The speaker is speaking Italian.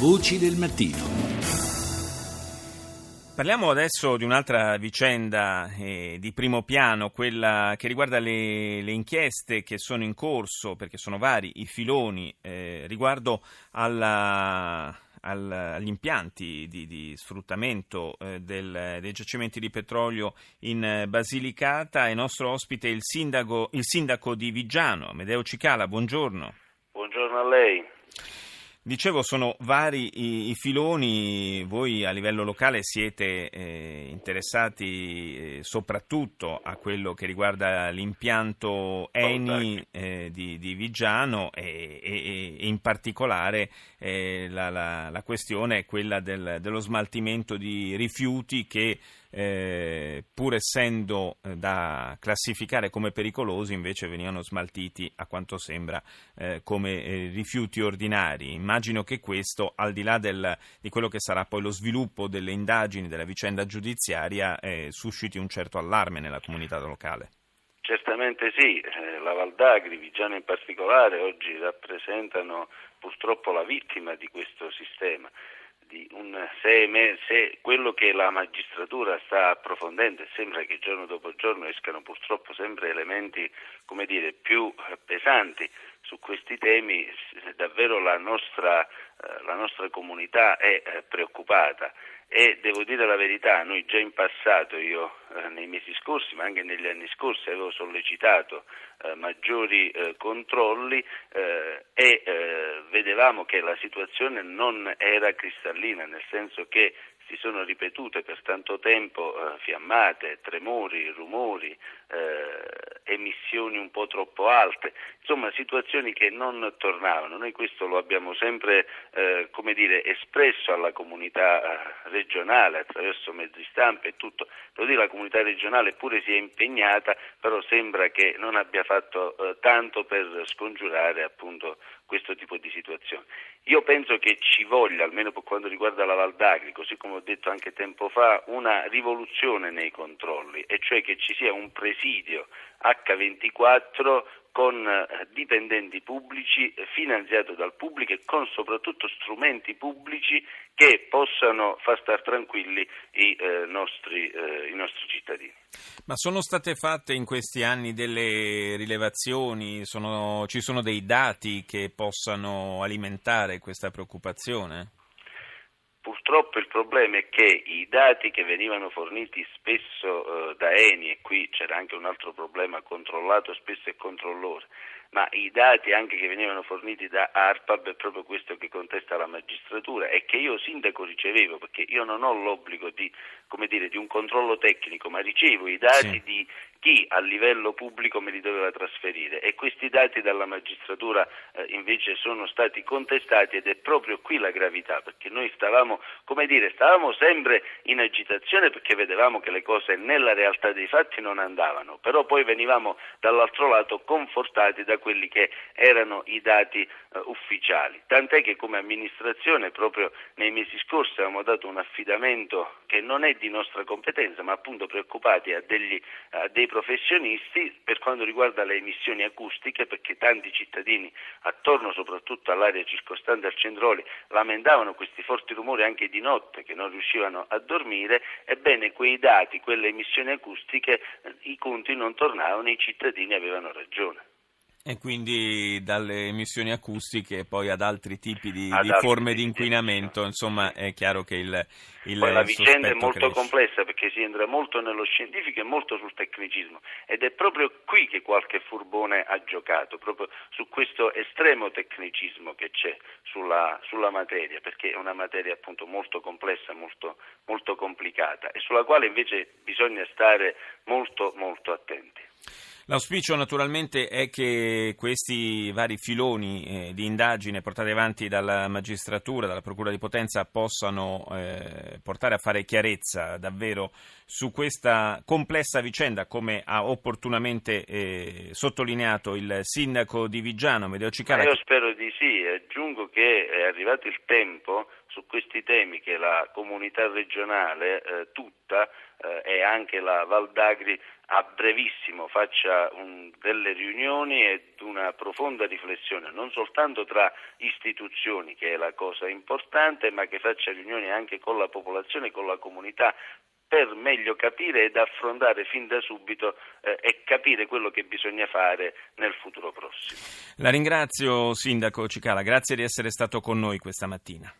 Voci del mattino. Parliamo adesso di un'altra vicenda eh, di primo piano, quella che riguarda le, le, inchieste che sono in corso, perché sono vari i filoni, eh, riguardo alla, al, agli impianti di, di sfruttamento eh, del, dei giacimenti di petrolio in Basilicata. Il nostro ospite è il sindaco, il sindaco di Vigiano, Medeo Cicala. Buongiorno. Buongiorno a lei. Dicevo, sono vari i, i, filoni, voi a livello locale siete eh, interessati eh, soprattutto a quello che riguarda l'impianto Eni eh, di, di, Vigiano e, e, e in particolare eh, la, la, la, questione è quella del, dello smaltimento di rifiuti che eh, pur essendo eh, da classificare come pericolosi, invece venivano smaltiti, a quanto sembra, eh, come eh, rifiuti ordinari. Immagino che questo, al di là del, di quello che sarà poi lo sviluppo delle indagini, della vicenda giudiziaria, eh, susciti un certo allarme nella comunità locale. Certamente sì, la Valdagri, Vigiano in particolare, oggi rappresentano purtroppo la vittima di questo sistema di un, se, se, quello che la magistratura sta approfondendo e sembra che giorno dopo giorno escano purtroppo sempre elementi come dire, più pesanti su questi temi, davvero la nostra, eh, la nostra comunità è eh, preoccupata. E devo dire la verità, noi già in passato, io eh, nei mesi scorsi ma anche negli anni scorsi avevo sollecitato maggiori controlli e vedevamo che la situazione non era cristallina, nel senso che si sono ripetute per tanto tempo fiammate, tremori, rumori, eh, emissioni un po' troppo alte, insomma situazioni che non tornavano. Noi questo lo abbiamo sempre eh, come dire, espresso alla comunità eh, regionale attraverso mezzi stampa e tutto. Devo dire la comunità regionale pure si è impegnata, però sembra che non abbia fatto eh, tanto per scongiurare appunto questo tipo di situazione. Io penso che ci voglia, almeno per quanto riguarda la Valdagri, così come ho detto anche tempo fa, una rivoluzione nei controlli, e cioè che ci sia un presidio H24 con eh, dipendenti pubblici, eh, finanziato dal pubblico e con soprattutto strumenti pubblici che possano far stare tranquilli i, eh, nostri, eh, i nostri, cittadini. Ma sono state fatte in questi anni delle rilevazioni? Sono, ci sono dei dati che possano alimentare questa preoccupazione? Purtroppo il problema è che i dati che venivano forniti spesso eh, da Eni, e qui c'era anche un altro problema controllato spesso e controllore, ma i dati anche che venivano forniti da ARPAB è proprio questo che contesta la magistratura e che io sindaco ricevevo, perché io non ho l'obbligo di, dire, di un controllo tecnico, ma ricevo i dati sì. di chi a livello pubblico me li doveva trasferire. E questi dati dalla magistratura eh, invece sono stati contestati ed è proprio qui la gravità perché noi stavamo, come dire, stavamo sempre in agitazione perché vedevamo che le cose nella realtà dei fatti non andavano, però poi venivamo dall'altro lato confortati da quelli che erano i dati eh, ufficiali, tant'è che come amministrazione proprio nei mesi scorsi avevamo dato un affidamento che non è di nostra competenza ma appunto preoccupati a, degli, a dei professionisti per quanto riguarda le emissioni acustiche, perché tanti cittadini attorno soprattutto all'area circostante al Centroli lamentavano questi forti rumori anche di notte che non riuscivano a dormire, ebbene quei dati, quelle emissioni acustiche, i conti non tornavano e i cittadini avevano ragione. E quindi dalle emissioni acustiche poi ad altri tipi di, di forme di inquinamento, insomma è chiaro che il, il poi la vicenda è molto cresce. complessa perché si entra molto nello scientifico e molto sul tecnicismo ed è proprio qui che qualche furbone ha giocato, proprio su questo estremo tecnicismo che c'è sulla, sulla materia, perché è una materia appunto molto complessa, molto, molto complicata e sulla quale invece bisogna stare molto molto attenti. L'auspicio naturalmente è che questi vari filoni eh, di indagine portati avanti dalla magistratura, dalla Procura di Potenza, possano eh, portare a fare chiarezza davvero su questa complessa vicenda, come ha opportunamente eh, sottolineato il sindaco di Vigiano, Medeo Cicala. io spero di sì, aggiungo che è arrivato il tempo questi temi che la comunità regionale eh, tutta eh, e anche la Val d'Agri a brevissimo faccia un, delle riunioni e una profonda riflessione, non soltanto tra istituzioni, che è la cosa importante, ma che faccia riunioni anche con la popolazione, con la comunità, per meglio capire ed affrontare fin da subito eh, e capire quello che bisogna fare nel futuro prossimo. La ringrazio, Sindaco Cicala, grazie di essere stato con noi questa mattina.